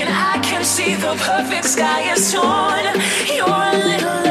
And I can see the perfect sky is torn. You're a little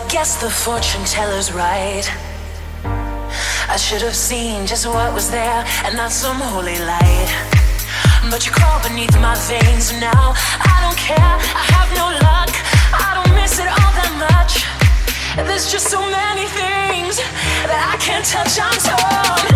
I guess the fortune teller's right. I should have seen just what was there and not some holy light. But you crawl beneath my veins now. I don't care, I have no luck. I don't miss it all that much. There's just so many things that I can't touch. I'm torn.